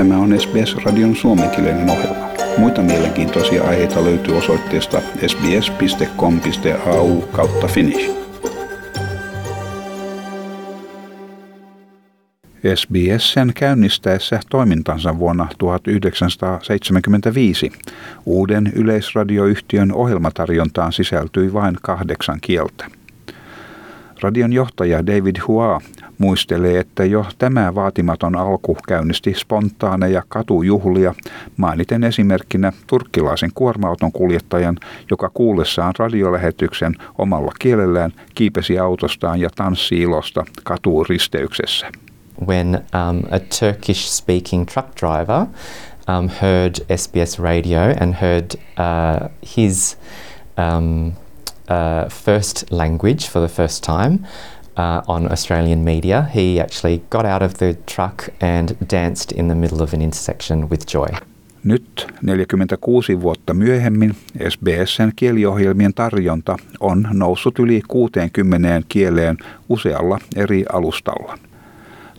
Tämä on SBS-radion suomenkielinen ohjelma. Muita mielenkiintoisia aiheita löytyy osoitteesta sbs.com.au kautta finnish. SBSn käynnistäessä toimintansa vuonna 1975 uuden yleisradioyhtiön ohjelmatarjontaan sisältyi vain kahdeksan kieltä. Radion johtaja David Hua muistelee, että jo tämä vaatimaton alku käynnisti spontaaneja katujuhlia, mainiten esimerkkinä turkkilaisen kuorma-auton kuljettajan, joka kuullessaan radiolähetyksen omalla kielellään kiipesi autostaan ja tanssi ilosta katuristeyksessä. When um, a Turkish-speaking truck driver um, heard SBS radio and heard uh, his um, uh, first language for the first time, uh, on Australian media, he actually got out of the truck and danced in the middle of an intersection with joy. Nyt 46 vuotta myöhemmin SBSn kieliohjelmien tarjonta on noussut yli 60 kieleen usealla eri alustalla.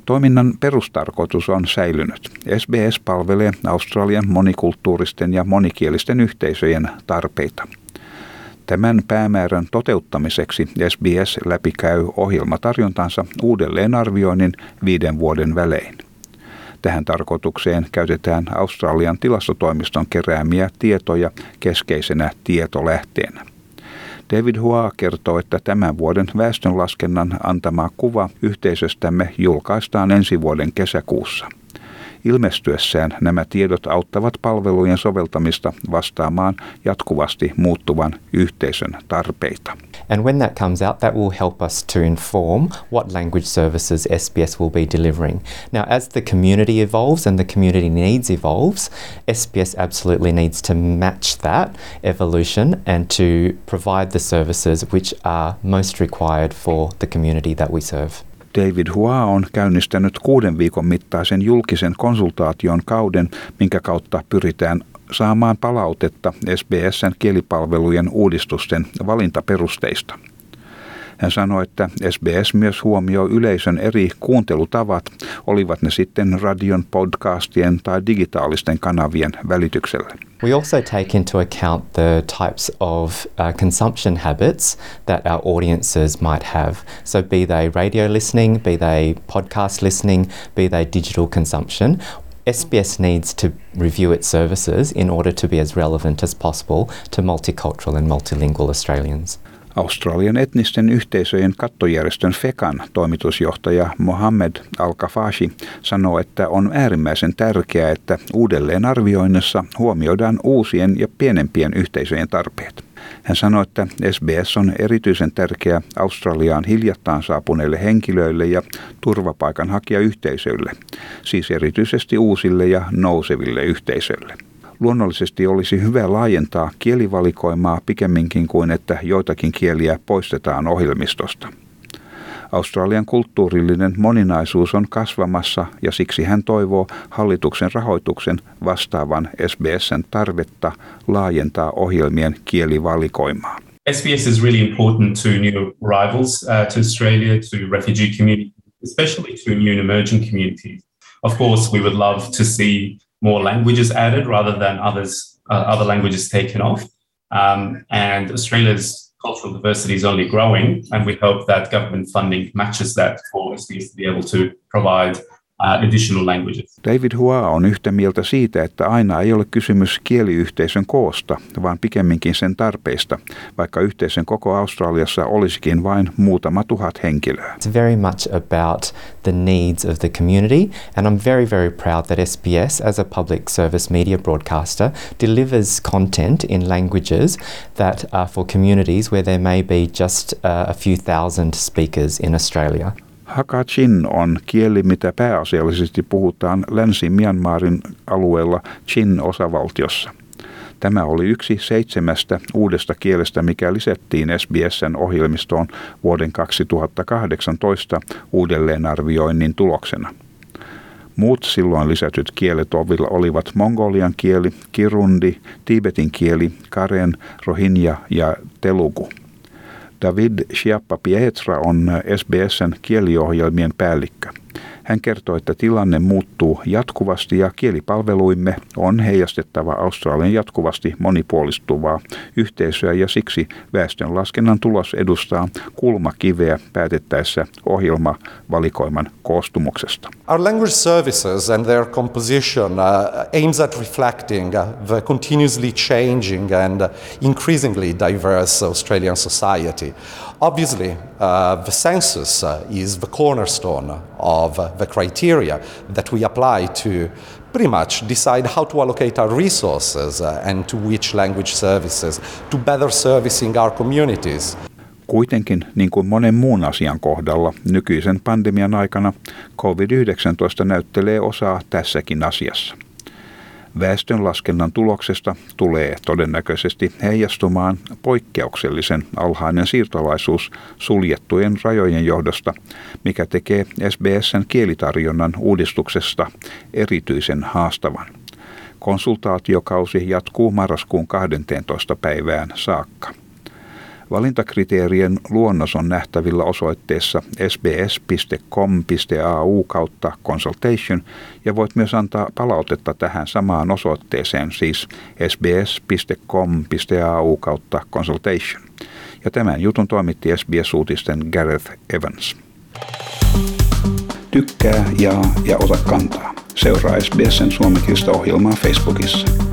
Toiminnan perustarkoitus on säilynyt. SBS palvelee Australian monikulttuuristen ja monikielisten yhteisöjen tarpeita – Tämän päämäärän toteuttamiseksi SBS läpikäy ohjelmatarjontansa uudelleenarvioinnin viiden vuoden välein. Tähän tarkoitukseen käytetään Australian tilastotoimiston keräämiä tietoja keskeisenä tietolähteenä. David Hua kertoo, että tämän vuoden väestönlaskennan antama kuva yhteisöstämme julkaistaan ensi vuoden kesäkuussa – Ilmestyessään nämä tiedot auttavat palvelujen soveltamista vastaamaan jatkuvasti muuttuvan yhteisön tarpeita. And when that comes out, that will help us to inform what language services SBS will be delivering. Now, as the community evolves and the community needs evolves, SBS absolutely needs to match that evolution and to provide the services which are most required for the community that we serve. David Hua on käynnistänyt kuuden viikon mittaisen julkisen konsultaation kauden, minkä kautta pyritään saamaan palautetta SBSn kielipalvelujen uudistusten valintaperusteista. Hän sanoi, että SBS myös huomioi yleisön eri kuuntelutavat, olivat ne sitten radion, podcastien tai digitaalisten kanavien välityksellä. We also take into account the types of uh, consumption habits that our audiences might have. So, be they radio listening, be they podcast listening, be they digital consumption. SBS needs to review its services in order to be as relevant as possible to multicultural and multilingual Australians. Australian etnisten yhteisöjen kattojärjestön FEKAN toimitusjohtaja Mohammed Al-Kafashi sanoo, että on äärimmäisen tärkeää, että uudelleen arvioinnissa huomioidaan uusien ja pienempien yhteisöjen tarpeet. Hän sanoi, että SBS on erityisen tärkeä Australiaan hiljattain saapuneille henkilöille ja turvapaikanhakijayhteisöille, siis erityisesti uusille ja nouseville yhteisöille. Luonnollisesti olisi hyvä laajentaa kielivalikoimaa pikemminkin kuin että joitakin kieliä poistetaan ohjelmistosta. Australian kulttuurillinen moninaisuus on kasvamassa ja siksi hän toivoo hallituksen rahoituksen vastaavan SBSn tarvetta laajentaa ohjelmien kielivalikoimaa. SBS is really important to new arrivals uh, to Australia, to refugee communities, especially to new and emerging communities. Of course, we would love to see more languages added rather than others uh, other languages taken off. Um, and Australia's cultural diversity is only growing, and we hope that government funding matches that for SBS to be able to provide additional languages. David Hua on yhtä mieltä siitä, että aina ei ole kysymys kieliyhteisön koosta, vaan pikemminkin sen tarpeista, vaikka yhteisön koko Australiassa olisikin vain muutama tuhat henkilöä. It's very much about the needs of the community, and I'm very, very proud that SBS, as a public service media broadcaster, delivers content in languages that are for communities where there may be just uh, a few thousand speakers in Australia. Hakachin on kieli, mitä pääasiallisesti puhutaan Länsi-Myanmarin alueella Chin-osavaltiossa. Tämä oli yksi seitsemästä uudesta kielestä, mikä lisättiin SBSn ohjelmistoon vuoden 2018 uudelleenarvioinnin tuloksena. Muut silloin lisätyt kielet olivat mongolian kieli, kirundi, tibetin kieli, karen, rohinja ja telugu. David Schiappa Pietra on SBSn kieliohjelmien päällikkö. Hän kertoi, että tilanne muuttuu jatkuvasti ja kielipalveluimme on heijastettava Australian jatkuvasti monipuolistuvaa yhteisöä ja siksi väestönlaskennan tulos edustaa kulmakiveä päätettäessä ohjelmavalikoiman koostumuksesta. Our language services and their composition uh, aims at reflecting uh, the continuously changing and uh, increasingly diverse Australian society. Obviously, uh, the census is the cornerstone of the criteria that we apply to pretty much decide how to allocate our resources uh, and to which language services to better servicing our communities. Kuitenkin, niin kuin monen muun asian kohdalla, nykyisen pandemian aikana COVID-19 näyttelee osaa tässäkin asiassa. Väestönlaskennan tuloksesta tulee todennäköisesti heijastumaan poikkeuksellisen alhainen siirtolaisuus suljettujen rajojen johdosta, mikä tekee SBSn kielitarjonnan uudistuksesta erityisen haastavan. Konsultaatiokausi jatkuu marraskuun 12. päivään saakka. Valintakriteerien luonnos on nähtävillä osoitteessa sbs.com.au kautta consultation ja voit myös antaa palautetta tähän samaan osoitteeseen, siis sbs.com.au kautta consultation. Ja tämän jutun toimitti SBS-uutisten Gareth Evans. Tykkää, jaa ja ota kantaa. Seuraa SBSn suomenkielistä ohjelmaa Facebookissa.